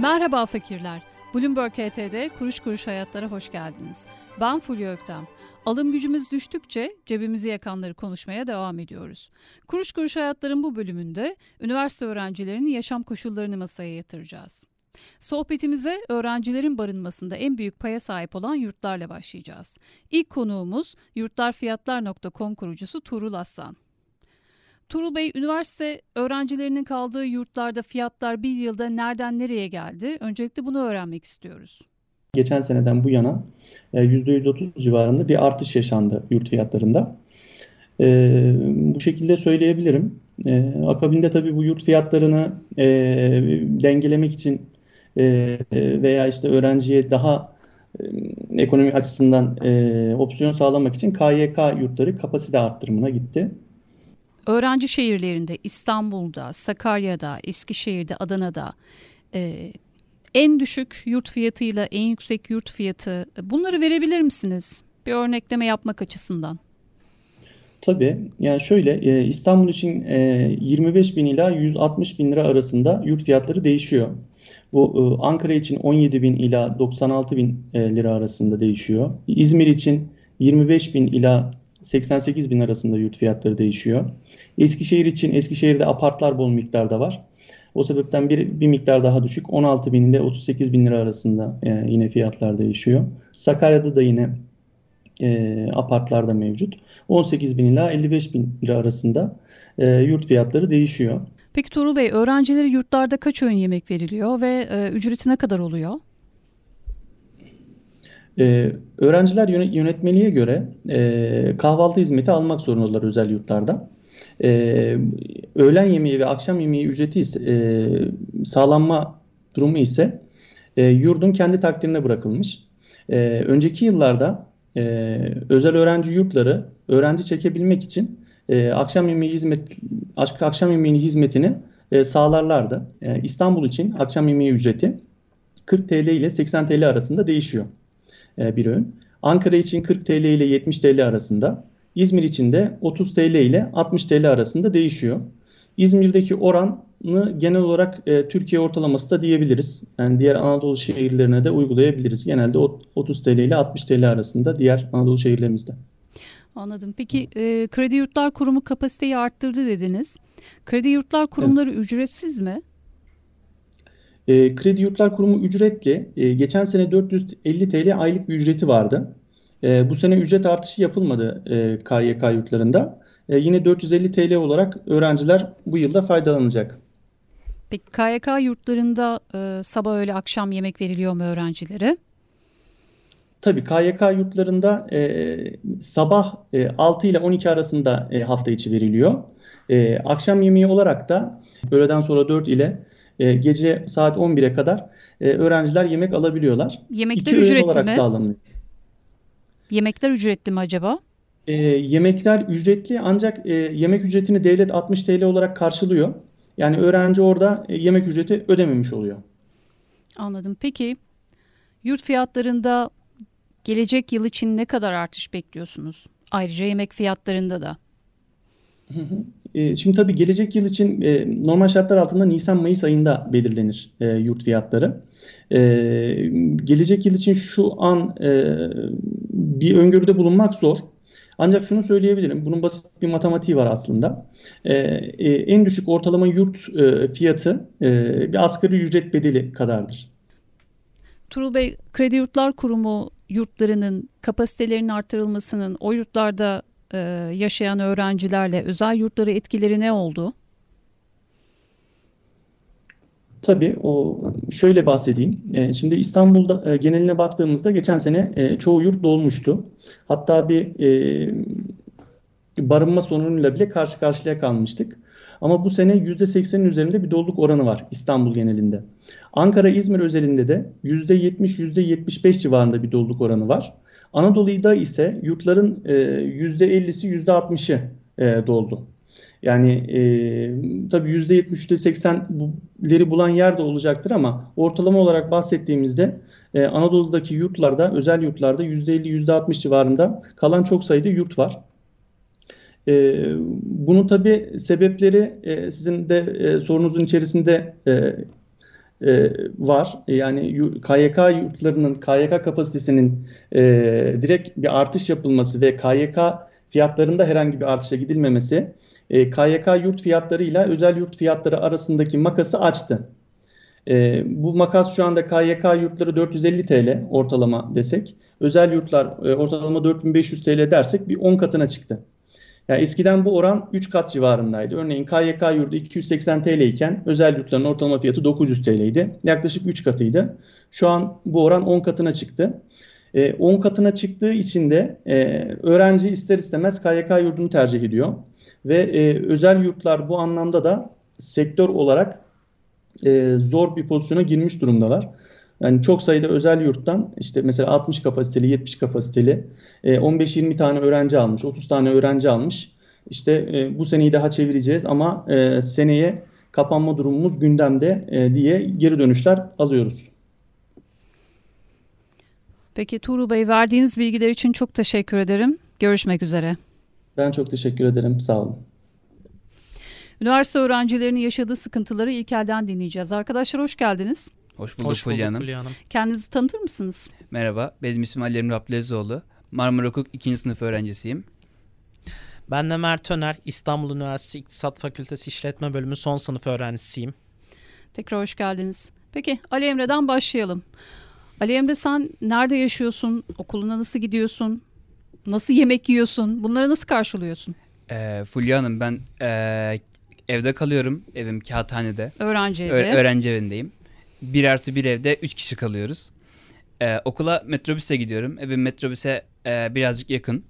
Merhaba fakirler. Bloomberg HT'de Kuruş Kuruş Hayatlara hoş geldiniz. Ben Fulya Öktem. Alım gücümüz düştükçe cebimizi yakanları konuşmaya devam ediyoruz. Kuruş Kuruş Hayatların bu bölümünde üniversite öğrencilerinin yaşam koşullarını masaya yatıracağız. Sohbetimize öğrencilerin barınmasında en büyük paya sahip olan yurtlarla başlayacağız. İlk konuğumuz yurtlarfiyatlar.com kurucusu Tuğrul Aslan. Turul Bey, üniversite öğrencilerinin kaldığı yurtlarda fiyatlar bir yılda nereden nereye geldi? Öncelikle bunu öğrenmek istiyoruz. Geçen seneden bu yana %130 e, civarında bir artış yaşandı yurt fiyatlarında. E, bu şekilde söyleyebilirim. E, akabinde tabii bu yurt fiyatlarını e, dengelemek için e, veya işte öğrenciye daha e, ekonomi açısından e, opsiyon sağlamak için KYK yurtları kapasite arttırımına gitti. Öğrenci şehirlerinde İstanbul'da, Sakarya'da, Eskişehir'de, Adana'da e, en düşük yurt fiyatıyla en yüksek yurt fiyatı bunları verebilir misiniz? Bir örnekleme yapmak açısından. Tabii. Yani şöyle e, İstanbul için e, 25 bin ila 160 bin lira arasında yurt fiyatları değişiyor. Bu e, Ankara için 17 bin ila 96 bin e, lira arasında değişiyor. İzmir için 25 bin ila 88 bin arasında yurt fiyatları değişiyor. Eskişehir için Eskişehir'de apartlar bol miktarda var. O sebepten bir, bir miktar daha düşük 16 bin ile 38 bin lira arasında e, yine fiyatlar değişiyor. Sakarya'da da yine e, apartlarda mevcut. 18 bin ila 55 bin lira arasında e, yurt fiyatları değişiyor. Peki Tuğrul Bey öğrencilere yurtlarda kaç öğün yemek veriliyor ve e, ücreti ne kadar oluyor? Ee, öğrenciler yönetmeliğe göre e, kahvaltı hizmeti almak zorundalar özel yurtlarda. Ee, öğlen yemeği ve akşam yemeği ücreti ise e, sağlanma durumu ise e, yurdun kendi takdirine bırakılmış. E, önceki yıllarda e, özel öğrenci yurtları öğrenci çekebilmek için e, akşam yemeği hizmet akşam yemeğinin hizmetini e, sağlarlardı. E, İstanbul için akşam yemeği ücreti 40 TL ile 80 TL arasında değişiyor. E, bir öğün. Ankara için 40 TL ile 70 TL arasında. İzmir için de 30 TL ile 60 TL arasında değişiyor. İzmir'deki oranı genel olarak e, Türkiye ortalaması da diyebiliriz. Yani diğer Anadolu şehirlerine de uygulayabiliriz. Genelde 30 TL ile 60 TL arasında diğer Anadolu şehirlerimizde. Anladım. Peki e, Kredi Yurtlar Kurumu kapasiteyi arttırdı dediniz. Kredi Yurtlar Kurumları evet. ücretsiz mi? E, Kredi Yurtlar Kurumu ücretli. E, geçen sene 450 TL aylık bir ücreti vardı. E, bu sene ücret artışı yapılmadı e, KYK yurtlarında. E, yine 450 TL olarak öğrenciler bu yılda faydalanacak. Peki KYK yurtlarında e, sabah öğle akşam yemek veriliyor mu öğrencilere? Tabii KYK yurtlarında e, sabah e, 6 ile 12 arasında e, hafta içi veriliyor. E, akşam yemeği olarak da öğleden sonra 4 ile e, gece saat 11'e kadar e, öğrenciler yemek alabiliyorlar. Yemekler İki ücretli olarak mi? sağlanıyor. Yemekler ücretli mi acaba? E, yemekler ücretli ancak e, yemek ücretini devlet 60 TL olarak karşılıyor. Yani öğrenci orada e, yemek ücreti ödememiş oluyor. Anladım. Peki yurt fiyatlarında gelecek yıl için ne kadar artış bekliyorsunuz? Ayrıca yemek fiyatlarında da. E, şimdi tabii gelecek yıl için e, normal şartlar altında Nisan-Mayıs ayında belirlenir e, yurt fiyatları. Gelecek yıl için şu an bir öngörüde bulunmak zor. Ancak şunu söyleyebilirim. Bunun basit bir matematiği var aslında. En düşük ortalama yurt fiyatı bir asgari ücret bedeli kadardır. Turul Bey, Kredi Yurtlar Kurumu yurtlarının kapasitelerinin artırılmasının o yurtlarda e, yaşayan öğrencilerle özel yurtları etkileri ne oldu? Tabii o şöyle bahsedeyim. E, şimdi İstanbul'da e, geneline baktığımızda geçen sene e, çoğu yurt dolmuştu. Hatta bir e, barınma sorunuyla bile karşı karşıya kalmıştık. Ama bu sene %80'in üzerinde bir doluluk oranı var İstanbul genelinde. Ankara, İzmir özelinde de %70-%75 civarında bir doluluk oranı var. Anadolu'da ise yurtların e, %50'si %60'ı e, doldu. Yani e, tabii %70, %80'leri bulan yer de olacaktır ama ortalama olarak bahsettiğimizde e, Anadolu'daki yurtlarda, özel yurtlarda %50, %60 civarında kalan çok sayıda yurt var. E, bunun tabii sebepleri e, sizin de e, sorunuzun içerisinde e, e, var. Yani KYK yurtlarının KYK kapasitesinin e, direkt bir artış yapılması ve KYK fiyatlarında herhangi bir artışa gidilmemesi e, KYK yurt fiyatlarıyla özel yurt fiyatları arasındaki makası açtı. E, bu makas şu anda KYK yurtları 450 TL ortalama desek, özel yurtlar e, ortalama 4500 TL dersek bir 10 katına çıktı. Yani eskiden bu oran 3 kat civarındaydı. Örneğin KYK yurdu 280 TL iken özel yurtların ortalama fiyatı 900 TL idi. Yaklaşık 3 katıydı. Şu an bu oran 10 katına çıktı. 10 e, katına çıktığı için de e, öğrenci ister istemez KYK yurdunu tercih ediyor. Ve e, özel yurtlar bu anlamda da sektör olarak zor bir pozisyona girmiş durumdalar. Yani çok sayıda özel yurttan işte mesela 60 kapasiteli, 70 kapasiteli 15-20 tane öğrenci almış, 30 tane öğrenci almış. İşte bu seneyi daha çevireceğiz ama seneye kapanma durumumuz gündemde diye geri dönüşler alıyoruz. Peki Tuğrul Bey verdiğiniz bilgiler için çok teşekkür ederim. Görüşmek üzere. Ben çok teşekkür ederim. Sağ olun. Üniversite öğrencilerinin yaşadığı sıkıntıları ilk elden dinleyeceğiz. Arkadaşlar hoş geldiniz. Hoş bulduk, hoş Fulya Hanım. Hanım. Kendinizi tanıtır mısınız? Merhaba, benim ismim Ali Emre Abdülazizoğlu. Marmara Hukuk 2. sınıf öğrencisiyim. Ben de Mert Öner, İstanbul Üniversitesi İktisat Fakültesi İşletme Bölümü son sınıf öğrencisiyim. Tekrar hoş geldiniz. Peki Ali Emre'den başlayalım. Ali Emre sen nerede yaşıyorsun? Okuluna nasıl gidiyorsun? Nasıl yemek yiyorsun? Bunları nasıl karşılıyorsun? Ee, Fulya Hanım ben e, evde kalıyorum. Evim kağıthanede. Öğrenci evi. Ö- öğrenci evindeyim. Bir artı bir evde üç kişi kalıyoruz. Ee, okula metrobüse gidiyorum. Evim metrobüse e, birazcık yakın.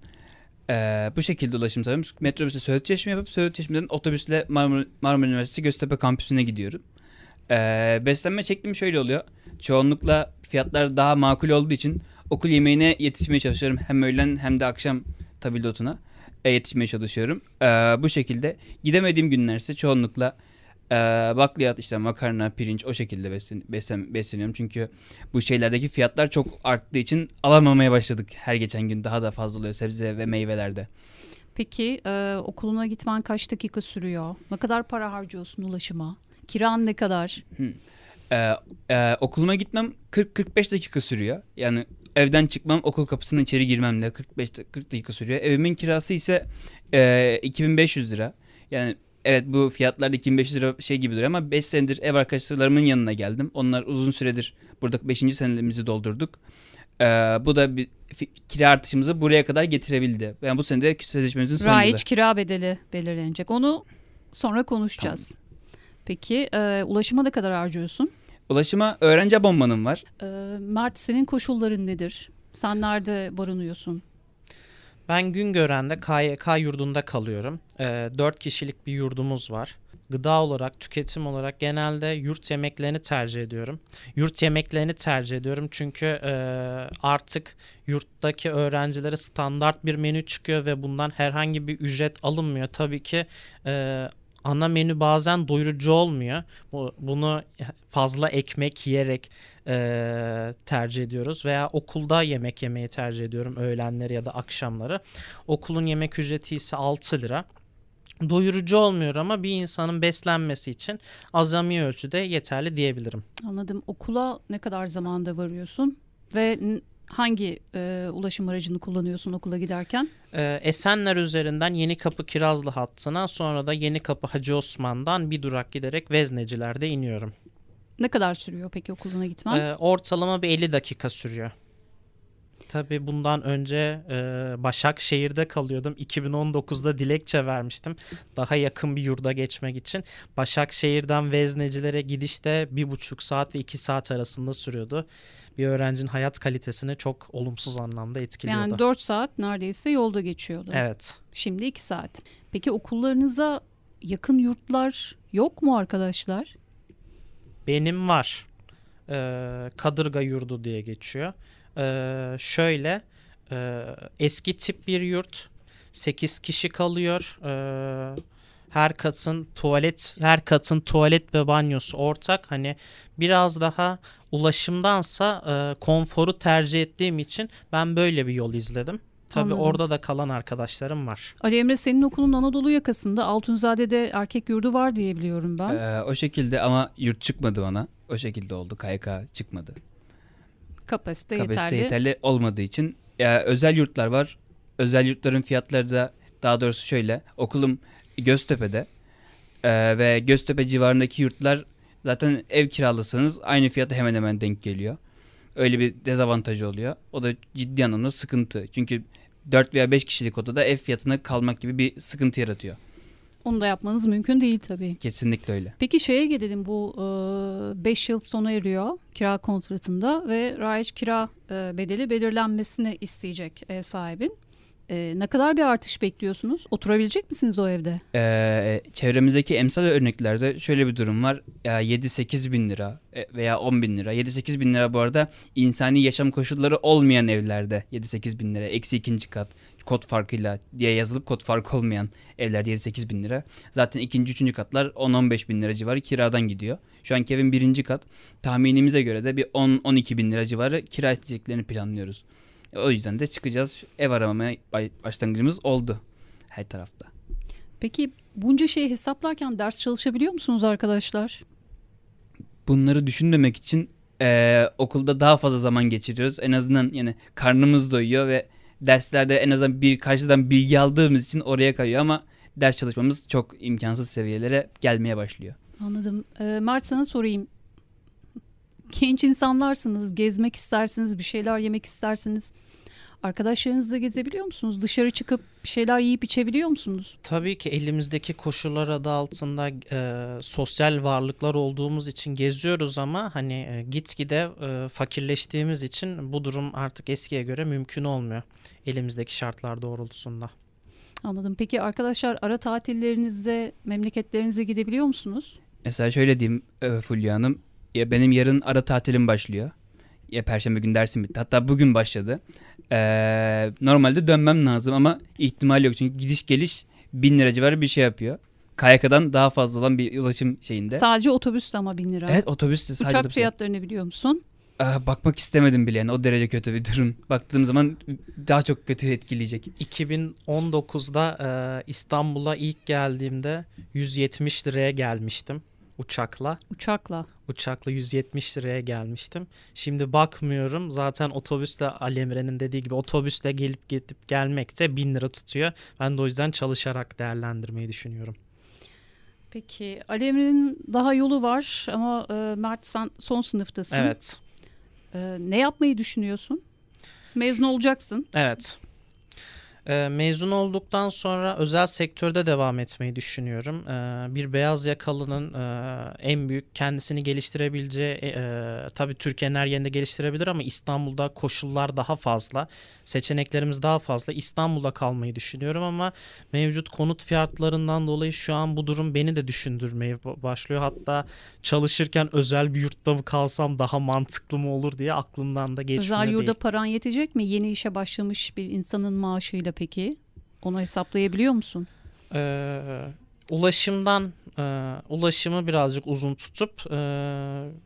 Ee, bu şekilde ulaşım sağlıyorum. Metrobüse Söğüt Çeşme yapıp Söğüt Çeşme'den otobüsle Marmara, Marmara Üniversitesi Göztepe kampüsüne gidiyorum. Ee, beslenme şeklim şöyle oluyor. Çoğunlukla fiyatlar daha makul olduğu için okul yemeğine yetişmeye çalışıyorum. Hem öğlen hem de akşam tabildotuna e, yetişmeye çalışıyorum. E, bu şekilde gidemediğim günlerse çoğunlukla e, bakliyat işte makarna, pirinç o şekilde beslen, beslen, besleniyorum. Çünkü bu şeylerdeki fiyatlar çok arttığı için alamamaya başladık. Her geçen gün daha da fazla oluyor sebze ve meyvelerde. Peki e, okuluna gitmen kaç dakika sürüyor? Ne kadar para harcıyorsun ulaşıma? Kiran ne kadar? Hmm. Ee, e, okuluma gitmem 40-45 dakika sürüyor. Yani evden çıkmam okul kapısından içeri girmemle 45 40 dakika sürüyor. Evimin kirası ise e, 2500 lira. Yani evet bu fiyatlar 2500 lira şey gibi duruyor ama 5 senedir ev arkadaşlarımın yanına geldim. Onlar uzun süredir burada 5. senelerimizi doldurduk. Ee, bu da bir kira artışımızı buraya kadar getirebildi. Yani bu sene de sözleşmemizin sonunda. Raiç kira bedeli belirlenecek. Onu sonra konuşacağız. Tamam. Peki e, ulaşıma ne kadar harcıyorsun? Ulaşıma öğrenci abonmanım var. E, Mert senin koşulların nedir? Sen nerede barınıyorsun? Ben Güngören'de KYK yurdunda kalıyorum. E, 4 kişilik bir yurdumuz var. Gıda olarak, tüketim olarak genelde yurt yemeklerini tercih ediyorum. Yurt yemeklerini tercih ediyorum çünkü e, artık yurttaki öğrencilere standart bir menü çıkıyor ve bundan herhangi bir ücret alınmıyor. Tabii ki e, ana menü bazen doyurucu olmuyor. Bu, bunu fazla ekmek yiyerek e, tercih ediyoruz veya okulda yemek yemeyi tercih ediyorum öğlenleri ya da akşamları. Okulun yemek ücreti ise 6 lira. Doyurucu olmuyor ama bir insanın beslenmesi için azami ölçüde yeterli diyebilirim. Anladım. Okula ne kadar zamanda varıyorsun ve hangi e, ulaşım aracını kullanıyorsun okula giderken? Ee, Esenler üzerinden Yeni Kapı Kirazlı hattına sonra da Yeni Kapı Hacı Osman'dan bir durak giderek Vezneciler'de iniyorum. Ne kadar sürüyor peki okuluna gitmen? Ee, ortalama bir 50 dakika sürüyor. Tabii bundan önce e, Başakşehir'de kalıyordum. 2019'da dilekçe vermiştim. Daha yakın bir yurda geçmek için. Başakşehir'den Veznecilere gidiş de bir buçuk saat ve iki saat arasında sürüyordu bir öğrencinin hayat kalitesini çok olumsuz anlamda etkiliyordu. Yani 4 saat neredeyse yolda geçiyordu. Evet. Şimdi 2 saat. Peki okullarınıza yakın yurtlar yok mu arkadaşlar? Benim var. Ee, Kadırga yurdu diye geçiyor. Ee, şöyle e, eski tip bir yurt. 8 kişi kalıyor. Ee, her katın tuvalet her katın tuvalet ve banyosu ortak. Hani biraz daha ulaşımdansa e, konforu tercih ettiğim için ben böyle bir yol izledim. Tabii Anladım. orada da kalan arkadaşlarım var. Ali Emre senin okulun Anadolu yakasında Altunzade'de erkek yurdu var diye biliyorum ben. Ee, o şekilde ama yurt çıkmadı bana. O şekilde oldu. KYK çıkmadı. Kapasite, Kapasite yeterli. yeterli. olmadığı için e, özel yurtlar var. Özel yurtların fiyatları da daha doğrusu şöyle. Okulum Göztepe'de E, ve Göztepe civarındaki yurtlar zaten ev kiralasanız aynı fiyata hemen hemen denk geliyor. Öyle bir dezavantajı oluyor. O da ciddi anlamda sıkıntı. Çünkü 4 veya 5 kişilik odada ev fiyatına kalmak gibi bir sıkıntı yaratıyor. Onu da yapmanız mümkün değil tabii. Kesinlikle öyle. Peki şeye gelelim bu 5 yıl sona eriyor kira kontratında ve raiç kira e, bedeli belirlenmesini isteyecek ev sahibin. E, ne kadar bir artış bekliyorsunuz? Oturabilecek misiniz o evde? Ee, çevremizdeki emsal örneklerde şöyle bir durum var. Ee, 7-8 bin lira e, veya 10 bin lira. 7-8 bin lira bu arada insani yaşam koşulları olmayan evlerde 7-8 bin lira. Eksi ikinci kat kod farkıyla diye yazılıp kod farkı olmayan evlerde 7-8 bin lira. Zaten ikinci, üçüncü katlar 10-15 bin lira civarı kiradan gidiyor. Şu anki evin birinci kat tahminimize göre de bir 10-12 bin lira civarı kira isteyeceklerini planlıyoruz. O yüzden de çıkacağız. Ev aramaya başlangıcımız oldu her tarafta. Peki bunca şeyi hesaplarken ders çalışabiliyor musunuz arkadaşlar? Bunları düşünmemek için e, okulda daha fazla zaman geçiriyoruz. En azından yani karnımız doyuyor ve derslerde en azından bir karşıdan bilgi aldığımız için oraya kayıyor ama ders çalışmamız çok imkansız seviyelere gelmeye başlıyor. Anladım. E, Mert sana sorayım. Genç insanlarsınız, gezmek istersiniz, bir şeyler yemek istersiniz. Arkadaşlarınızla gezebiliyor musunuz? Dışarı çıkıp bir şeyler yiyip içebiliyor musunuz? Tabii ki elimizdeki koşullar adı altında e, sosyal varlıklar olduğumuz için geziyoruz ama hani e, gitgide e, fakirleştiğimiz için bu durum artık eskiye göre mümkün olmuyor elimizdeki şartlar doğrultusunda. Anladım. Peki arkadaşlar ara tatillerinizde memleketlerinize gidebiliyor musunuz? Mesela şöyle diyeyim e, Fulya Hanım. Ya benim yarın ara tatilim başlıyor. Ya perşembe gün dersim bitti. Hatta bugün başladı. Ee, normalde dönmem lazım ama ihtimal yok. Çünkü gidiş geliş bin lira civarı bir şey yapıyor. KYK'dan daha fazla olan bir ulaşım şeyinde. Sadece otobüste ama bin lira. evet otobüste sadece Uçak fiyatlarını biliyor musun? Aa, bakmak istemedim bile yani o derece kötü bir durum. Baktığım zaman daha çok kötü etkileyecek. 2019'da e, İstanbul'a ilk geldiğimde 170 liraya gelmiştim uçakla. Uçakla. Uçakla 170 liraya gelmiştim. Şimdi bakmıyorum zaten otobüsle Ali Emre'nin dediği gibi otobüsle gelip gidip gelmek de 1000 lira tutuyor. Ben de o yüzden çalışarak değerlendirmeyi düşünüyorum. Peki Ali Emre'nin daha yolu var ama e, Mert sen son sınıftasın. Evet. E, ne yapmayı düşünüyorsun? Mezun olacaksın. Evet. Ee, mezun olduktan sonra özel sektörde devam etmeyi düşünüyorum. Ee, bir beyaz yakalının e, en büyük kendisini geliştirebileceği, e, e, tabii Türkiye'nin her yerinde geliştirebilir ama İstanbul'da koşullar daha fazla, seçeneklerimiz daha fazla. İstanbul'da kalmayı düşünüyorum ama mevcut konut fiyatlarından dolayı şu an bu durum beni de düşündürmeye ba- başlıyor. Hatta çalışırken özel bir yurtta mı kalsam daha mantıklı mı olur diye aklımdan da geçmiyor Özel yurda değil. paran yetecek mi? Yeni işe başlamış bir insanın maaşıyla peki? Onu hesaplayabiliyor musun? Ee, ulaşımdan e, ulaşımı birazcık uzun tutup e,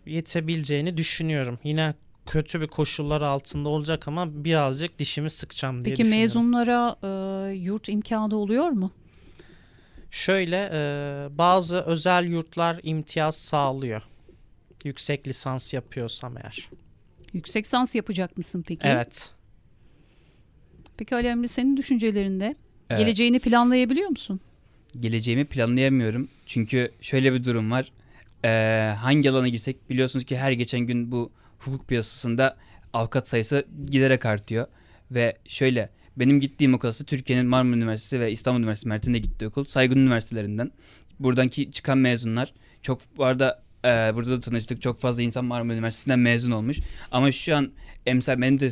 yetebileceğini düşünüyorum. Yine kötü bir koşullar altında olacak ama birazcık dişimi sıkacağım diye Peki mezunlara e, yurt imkanı oluyor mu? Şöyle e, bazı özel yurtlar imtiyaz sağlıyor. Yüksek lisans yapıyorsam eğer. Yüksek sans yapacak mısın peki? Evet. Peki Ali Emre senin düşüncelerinde Ee, geleceğini planlayabiliyor musun? geleceğimi planlayamıyorum. Çünkü şöyle bir durum var. Ee, hangi alana girsek biliyorsunuz ki her geçen gün bu hukuk piyasasında avukat sayısı giderek artıyor. Ve şöyle benim gittiğim okul aslında Türkiye'nin Marmara Üniversitesi ve İstanbul Üniversitesi Mert'inde gittiği okul. Saygın üniversitelerinden. Buradanki çıkan mezunlar çok bu arada e, burada da tanıştık. Çok fazla insan Marmara Üniversitesi'nden mezun olmuş. Ama şu an emsal benim de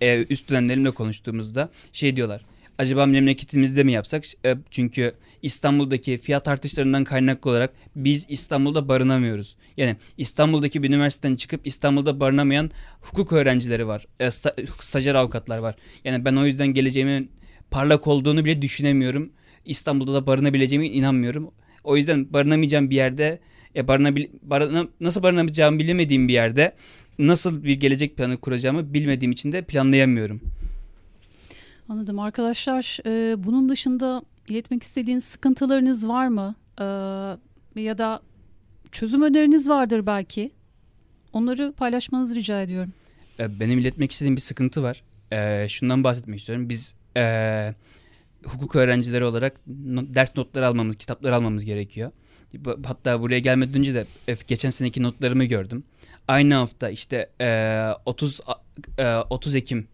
e, üst dönemlerimle konuştuğumuzda şey diyorlar. Acaba memleketimizde mi yapsak? E, çünkü İstanbul'daki fiyat artışlarından kaynaklı olarak biz İstanbul'da barınamıyoruz. Yani İstanbul'daki bir üniversiteden çıkıp İstanbul'da barınamayan hukuk öğrencileri var. E, sta- stajyer avukatlar var. Yani ben o yüzden geleceğimin parlak olduğunu bile düşünemiyorum. İstanbul'da da barınabileceğime inanmıyorum. O yüzden barınamayacağım bir yerde e, barınabil, barına, nasıl barınamayacağımı bilemediğim bir yerde nasıl bir gelecek planı kuracağımı bilmediğim için de planlayamıyorum. Anladım. Arkadaşlar e, bunun dışında iletmek istediğiniz sıkıntılarınız var mı? E, ya da çözüm öneriniz vardır belki. Onları paylaşmanızı rica ediyorum. E, benim iletmek istediğim bir sıkıntı var. Ee, şundan bahsetmek istiyorum. Biz e, hukuk öğrencileri olarak ders notları almamız, kitapları almamız gerekiyor. Hatta buraya gelmeden önce de e, geçen seneki notlarımı gördüm. Aynı hafta işte e, 30 e, 30 Ekim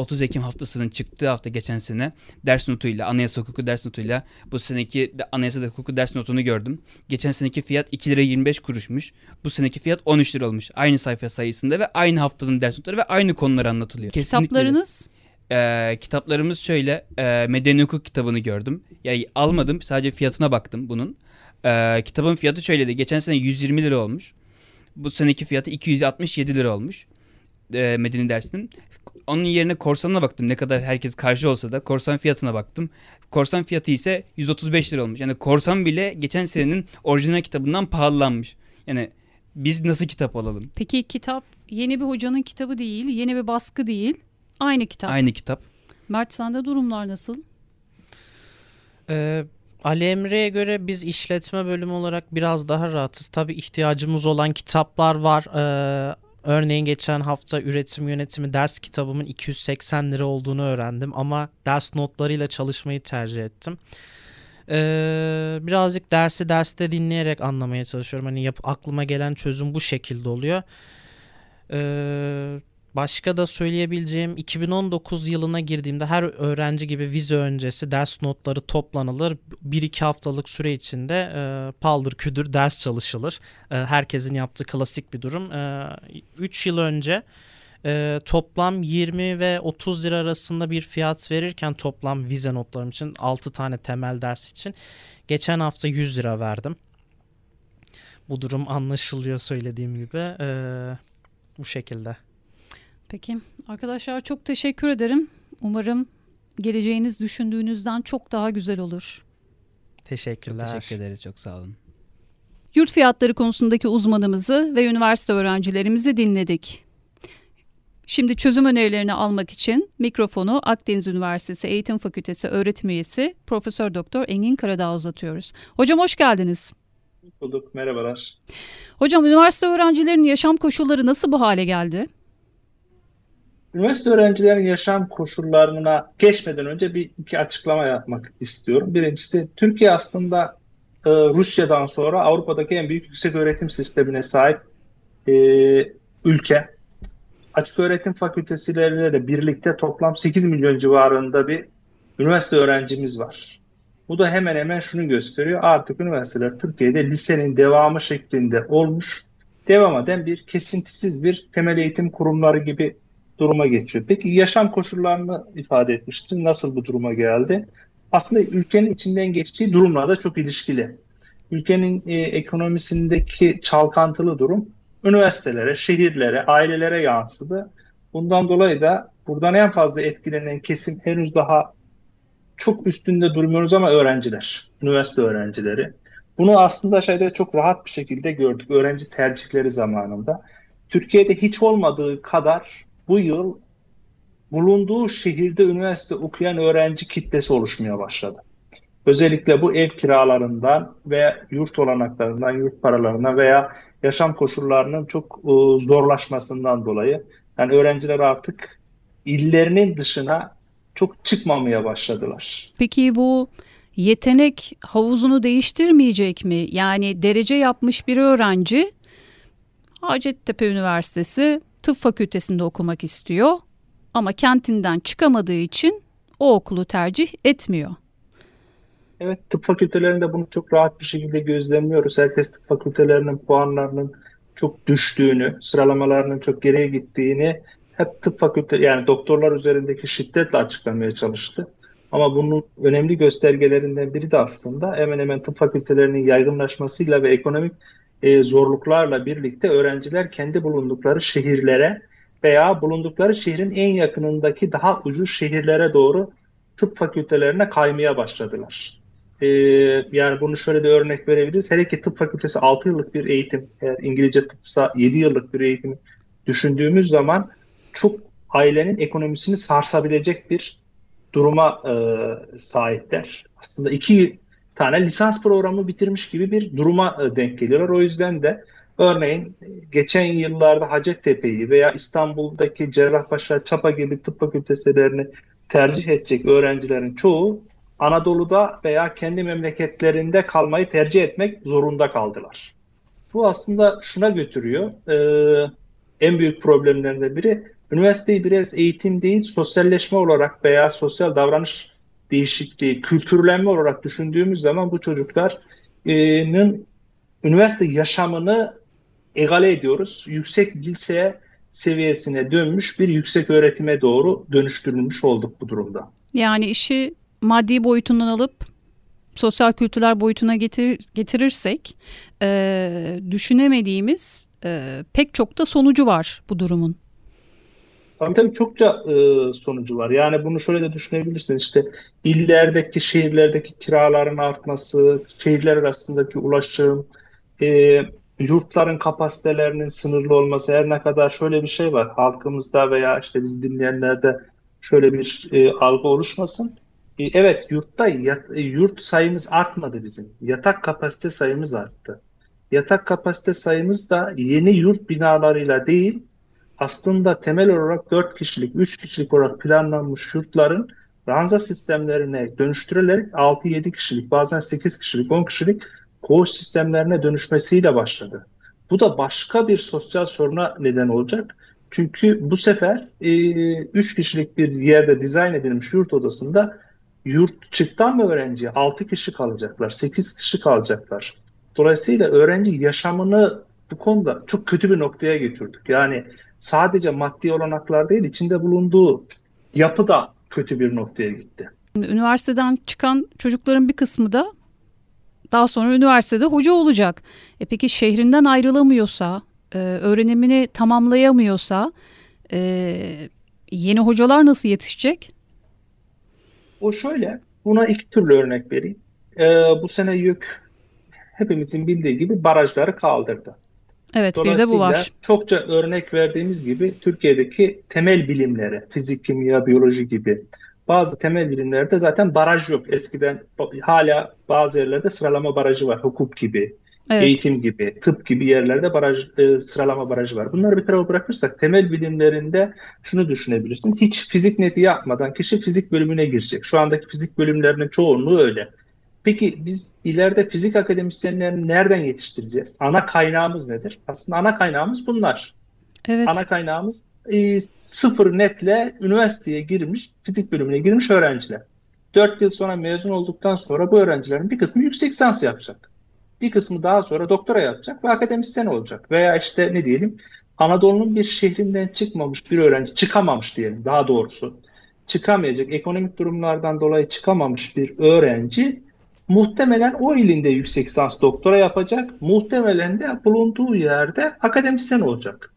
30 Ekim haftasının çıktığı hafta geçen sene ders notuyla, anayasa hukuku ders notuyla bu seneki de anayasa hukuku ders notunu gördüm. Geçen seneki fiyat 2 lira 25 kuruşmuş. Bu seneki fiyat 13 lira olmuş. Aynı sayfa sayısında ve aynı haftanın ders notları ve aynı konular anlatılıyor. Kesinlikle. Kitaplarınız? Ee, kitaplarımız şöyle e, medeni hukuk kitabını gördüm. Yani almadım sadece fiyatına baktım bunun. Ee, kitabın fiyatı şöyleydi. Geçen sene 120 lira olmuş. Bu seneki fiyatı 267 lira olmuş. E, medeni dersinin. Onun yerine korsanına baktım. Ne kadar herkes karşı olsa da korsan fiyatına baktım. Korsan fiyatı ise 135 lira olmuş. Yani korsan bile geçen senenin orijinal kitabından pahalanmış. Yani biz nasıl kitap alalım? Peki kitap yeni bir hocanın kitabı değil, yeni bir baskı değil. Aynı kitap. Aynı kitap. Mert sende durumlar nasıl? Ee, Ali Emre'ye göre biz işletme bölümü olarak biraz daha rahatız. Tabii ihtiyacımız olan kitaplar var. Ee, örneğin geçen hafta üretim yönetimi ders kitabımın 280 lira olduğunu öğrendim ama ders notlarıyla çalışmayı tercih ettim. Ee, birazcık dersi derste dinleyerek anlamaya çalışıyorum. Hani yap, aklıma gelen çözüm bu şekilde oluyor. Ee, Başka da söyleyebileceğim 2019 yılına girdiğimde her öğrenci gibi vize öncesi ders notları toplanılır. 1-2 haftalık süre içinde e, paldır küdür ders çalışılır. E, herkesin yaptığı klasik bir durum. 3 e, yıl önce e, toplam 20 ve 30 lira arasında bir fiyat verirken toplam vize notlarım için 6 tane temel ders için geçen hafta 100 lira verdim. Bu durum anlaşılıyor söylediğim gibi. E, bu şekilde. Peki arkadaşlar çok teşekkür ederim. Umarım geleceğiniz düşündüğünüzden çok daha güzel olur. Teşekkürler. Çok teşekkür ederiz. Çok sağ olun. Yurt fiyatları konusundaki uzmanımızı ve üniversite öğrencilerimizi dinledik. Şimdi çözüm önerilerini almak için mikrofonu Akdeniz Üniversitesi Eğitim Fakültesi öğretim üyesi Profesör Doktor Engin Karadağ uzatıyoruz. Hocam hoş geldiniz. bulduk. Merhabalar. Hocam üniversite öğrencilerinin yaşam koşulları nasıl bu hale geldi? Üniversite öğrencilerin yaşam koşullarına geçmeden önce bir iki açıklama yapmak istiyorum. Birincisi Türkiye aslında e, Rusya'dan sonra Avrupa'daki en büyük yüksek öğretim sistemine sahip e, ülke. Açık öğretim fakültesileriyle de birlikte toplam 8 milyon civarında bir üniversite öğrencimiz var. Bu da hemen hemen şunu gösteriyor. Artık üniversiteler Türkiye'de lisenin devamı şeklinde olmuş. Devam eden bir kesintisiz bir temel eğitim kurumları gibi duruma geçiyor. Peki yaşam koşullarını ifade etmiştir. Nasıl bu duruma geldi? Aslında ülkenin içinden geçtiği durumla da çok ilişkili. Ülkenin e, ekonomisindeki çalkantılı durum üniversitelere, şehirlere, ailelere yansıdı. Bundan dolayı da buradan en fazla etkilenen kesim henüz daha çok üstünde durmuyoruz ama öğrenciler, üniversite öğrencileri. Bunu aslında şeyde çok rahat bir şekilde gördük öğrenci tercihleri zamanında. Türkiye'de hiç olmadığı kadar bu yıl bulunduğu şehirde üniversite okuyan öğrenci kitlesi oluşmaya başladı. Özellikle bu ev kiralarından ve yurt olanaklarından, yurt paralarından veya yaşam koşullarının çok e, zorlaşmasından dolayı yani öğrenciler artık illerinin dışına çok çıkmamaya başladılar. Peki bu yetenek havuzunu değiştirmeyecek mi? Yani derece yapmış bir öğrenci Hacettepe Üniversitesi tıp fakültesinde okumak istiyor ama kentinden çıkamadığı için o okulu tercih etmiyor. Evet tıp fakültelerinde bunu çok rahat bir şekilde gözlemliyoruz. Herkes tıp fakültelerinin puanlarının çok düştüğünü, sıralamalarının çok geriye gittiğini hep tıp fakülte yani doktorlar üzerindeki şiddetle açıklamaya çalıştı. Ama bunun önemli göstergelerinden biri de aslında hemen hemen tıp fakültelerinin yaygınlaşmasıyla ve ekonomik e, zorluklarla birlikte öğrenciler kendi bulundukları şehirlere veya bulundukları şehrin en yakınındaki daha ucuz şehirlere doğru tıp fakültelerine kaymaya başladılar. Ee, yani bunu şöyle de örnek verebiliriz. Hele ki tıp fakültesi 6 yıllık bir eğitim, eğer İngilizce tıpsa 7 yıllık bir eğitim düşündüğümüz zaman çok ailenin ekonomisini sarsabilecek bir duruma e, sahipler. Aslında iki tane lisans programı bitirmiş gibi bir duruma e, denk geliyorlar. O yüzden de örneğin geçen yıllarda Hacettepe'yi veya İstanbul'daki Cerrahpaşa, Çapa gibi tıp fakültelerini tercih edecek öğrencilerin çoğu Anadolu'da veya kendi memleketlerinde kalmayı tercih etmek zorunda kaldılar. Bu aslında şuna götürüyor. Ee, en büyük problemlerinden biri üniversiteyi birer eğitim değil sosyalleşme olarak veya sosyal davranış değişikliği, kültürlenme olarak düşündüğümüz zaman bu çocukların üniversite yaşamını egale ediyoruz. Yüksek lise seviyesine dönmüş bir yüksek öğretime doğru dönüştürülmüş olduk bu durumda. Yani işi maddi boyutundan alıp sosyal kültürler boyutuna getir, getirirsek e, düşünemediğimiz e, pek çok da sonucu var bu durumun. Tabii tabii çokça e, sonucu var. Yani bunu şöyle de düşünebilirsiniz. İşte illerdeki, şehirlerdeki kiraların artması, şehirler arasındaki ulaşım, e, yurtların kapasitelerinin sınırlı olması, her ne kadar şöyle bir şey var. Halkımızda veya işte biz dinleyenlerde şöyle bir e, algı oluşmasın. E, evet yurtta yat, e, yurt sayımız artmadı bizim. Yatak kapasite sayımız arttı. Yatak kapasite sayımız da yeni yurt binalarıyla değil, aslında temel olarak 4 kişilik, 3 kişilik olarak planlanmış yurtların ranza sistemlerine dönüştürülerek 6-7 kişilik, bazen 8 kişilik, 10 kişilik koğuş sistemlerine dönüşmesiyle başladı. Bu da başka bir sosyal soruna neden olacak. Çünkü bu sefer 3 e, kişilik bir yerde dizayn edilmiş yurt odasında yurt çıktan mı öğrenci 6 kişi kalacaklar, 8 kişi kalacaklar. Dolayısıyla öğrenci yaşamını bu konuda çok kötü bir noktaya götürdük. Yani sadece maddi olanaklar değil, içinde bulunduğu yapı da kötü bir noktaya gitti. Üniversiteden çıkan çocukların bir kısmı da daha sonra üniversitede hoca olacak. E peki şehrinden ayrılamıyorsa, e, öğrenimini tamamlayamıyorsa e, yeni hocalar nasıl yetişecek? O şöyle, buna iki türlü örnek vereyim. E, bu sene YÖK hepimizin bildiği gibi barajları kaldırdı. Evet bir de bu var. Çokça örnek verdiğimiz gibi Türkiye'deki temel bilimlere, fizik, kimya, biyoloji gibi bazı temel bilimlerde zaten baraj yok. Eskiden hala bazı yerlerde sıralama barajı var. Hukuk gibi, evet. eğitim gibi, tıp gibi yerlerde baraj e, sıralama barajı var. Bunları bir tarafa bırakırsak temel bilimlerinde şunu düşünebilirsin. Hiç fizik neti yapmadan kişi fizik bölümüne girecek. Şu andaki fizik bölümlerinin çoğunluğu öyle. Peki biz ileride fizik akademisyenlerini nereden yetiştireceğiz? Ana kaynağımız nedir? Aslında ana kaynağımız bunlar. Evet. Ana kaynağımız e, sıfır netle üniversiteye girmiş, fizik bölümüne girmiş öğrenciler. Dört yıl sonra mezun olduktan sonra bu öğrencilerin bir kısmı yüksek lisans yapacak. Bir kısmı daha sonra doktora yapacak ve akademisyen olacak. Veya işte ne diyelim Anadolu'nun bir şehrinden çıkmamış bir öğrenci, çıkamamış diyelim daha doğrusu. Çıkamayacak, ekonomik durumlardan dolayı çıkamamış bir öğrenci muhtemelen o ilinde yüksek lisans doktora yapacak. Muhtemelen de bulunduğu yerde akademisyen olacak.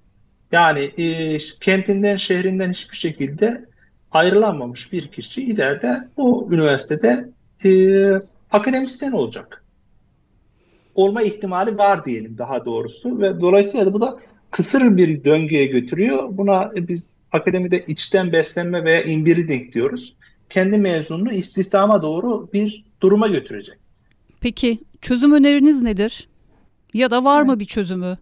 Yani e, kentinden, şehrinden hiçbir şekilde ayrılanmamış bir kişi ileride o üniversitede e, akademisyen olacak. Olma ihtimali var diyelim daha doğrusu ve dolayısıyla bu da kısır bir döngüye götürüyor. Buna biz akademide içten beslenme veya inbreeding diyoruz. Kendi mezununu istihdama doğru bir duruma götürecek. Peki çözüm öneriniz nedir? Ya da var evet. mı bir çözümü?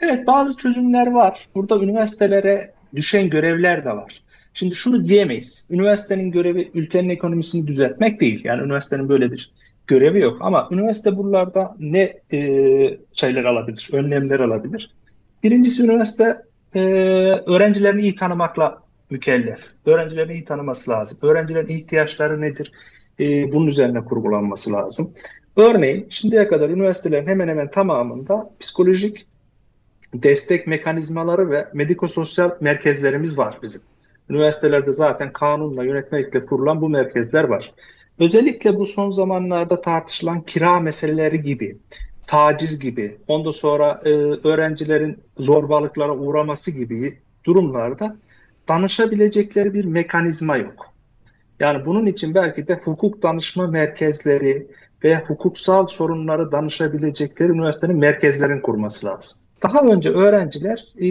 Evet bazı çözümler var. Burada üniversitelere düşen görevler de var. Şimdi şunu diyemeyiz. Üniversitenin görevi ülkenin ekonomisini düzeltmek değil. Yani üniversitenin böyle bir görevi yok. Ama üniversite buralarda ne e, şeyler alabilir, önlemler alabilir? Birincisi üniversite e, öğrencilerini iyi tanımakla mükellef. Öğrencilerini iyi tanıması lazım. Öğrencilerin ihtiyaçları nedir? E, bunun üzerine kurgulanması lazım. Örneğin şimdiye kadar üniversitelerin hemen hemen tamamında psikolojik destek mekanizmaları ve medikososyal merkezlerimiz var bizim. Üniversitelerde zaten kanunla yönetmelikle kurulan bu merkezler var. Özellikle bu son zamanlarda tartışılan kira meseleleri gibi, taciz gibi, ondan sonra e, öğrencilerin zorbalıklara uğraması gibi durumlarda danışabilecekleri bir mekanizma yok. Yani bunun için belki de hukuk danışma merkezleri ve hukuksal sorunları danışabilecekleri üniversitenin merkezlerin kurması lazım. Daha önce öğrenciler e,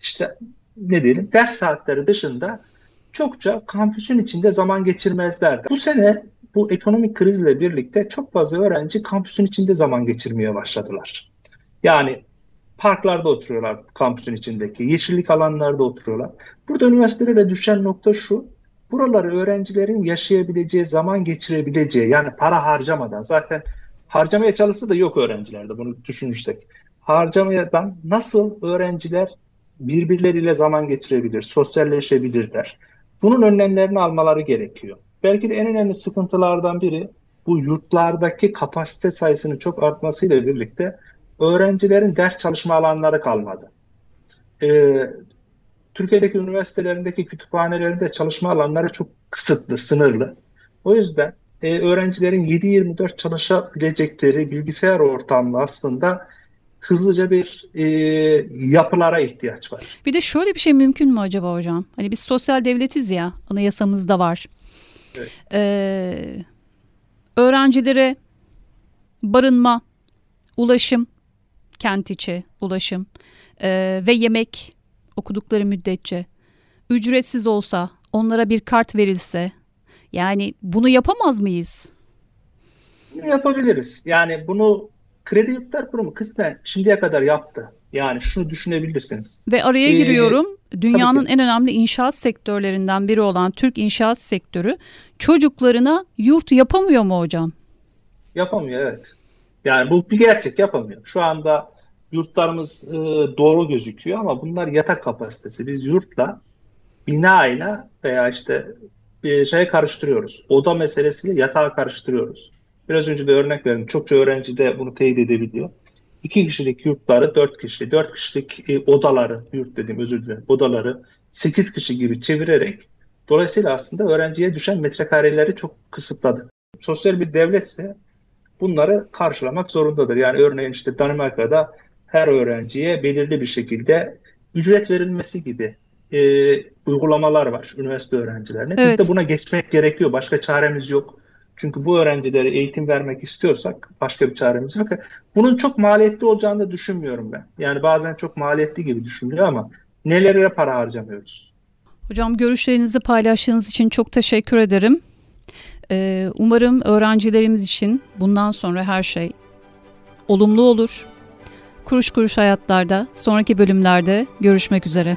işte ne diyelim ders saatleri dışında çokça kampüsün içinde zaman geçirmezlerdi. Bu sene bu ekonomik krizle birlikte çok fazla öğrenci kampüsün içinde zaman geçirmeye başladılar. Yani parklarda oturuyorlar kampüsün içindeki, yeşillik alanlarda oturuyorlar. Burada üniversitelere düşen nokta şu, buraları öğrencilerin yaşayabileceği, zaman geçirebileceği yani para harcamadan zaten harcamaya çalışsa da yok öğrencilerde bunu düşünürsek. Harcamadan nasıl öğrenciler birbirleriyle zaman geçirebilir, sosyalleşebilirler. Bunun önlemlerini almaları gerekiyor. Belki de en önemli sıkıntılardan biri bu yurtlardaki kapasite sayısının çok artmasıyla birlikte öğrencilerin ders çalışma alanları kalmadı. Ee, Türkiye'deki üniversitelerindeki kütüphanelerinde çalışma alanları çok kısıtlı, sınırlı. O yüzden e, öğrencilerin 7-24 çalışabilecekleri bilgisayar ortamı aslında hızlıca bir e, yapılara ihtiyaç var. Bir de şöyle bir şey mümkün mü acaba hocam? Hani biz sosyal devletiz ya, anayasamızda var. Evet. Ee, öğrencilere barınma, ulaşım, kent içi ulaşım e, ve yemek okudukları müddetçe ücretsiz olsa, onlara bir kart verilse, yani bunu yapamaz mıyız? Bunu yapabiliriz. Yani bunu Kredi Yurtlar Kurumu kısmen şimdiye kadar yaptı. Yani şunu düşünebilirsiniz. Ve araya ee, giriyorum. Dünyanın en önemli inşaat sektörlerinden biri olan Türk inşaat sektörü çocuklarına yurt yapamıyor mu hocam? Yapamıyor evet. Yani bu bir gerçek yapamıyor. Şu anda yurtlarımız e, doğru gözüküyor ama bunlar yatak kapasitesi. Biz yurtla binayla veya işte bir şeye karıştırıyoruz. Oda meselesiyle yatağı karıştırıyoruz. Biraz önce de örnek verdim. Çokça öğrenci de bunu teyit edebiliyor. İki kişilik yurtları dört kişi, dört kişilik e, odaları, yurt dedim özür dilerim, odaları sekiz kişi gibi çevirerek dolayısıyla aslında öğrenciye düşen metrekareleri çok kısıtladı. Sosyal bir devletse bunları karşılamak zorundadır. Yani örneğin işte Danimarka'da her öğrenciye belirli bir şekilde ücret verilmesi gibi e, uygulamalar var üniversite öğrencilerine. Evet. Biz de buna geçmek gerekiyor. Başka çaremiz yok. Çünkü bu öğrencilere eğitim vermek istiyorsak başka bir çaremiz yok. Bunun çok maliyetli olacağını da düşünmüyorum ben. Yani bazen çok maliyetli gibi düşünülüyor ama nelere para harcamıyoruz. Hocam görüşlerinizi paylaştığınız için çok teşekkür ederim. Ee, umarım öğrencilerimiz için bundan sonra her şey olumlu olur. Kuruş kuruş hayatlarda sonraki bölümlerde görüşmek üzere.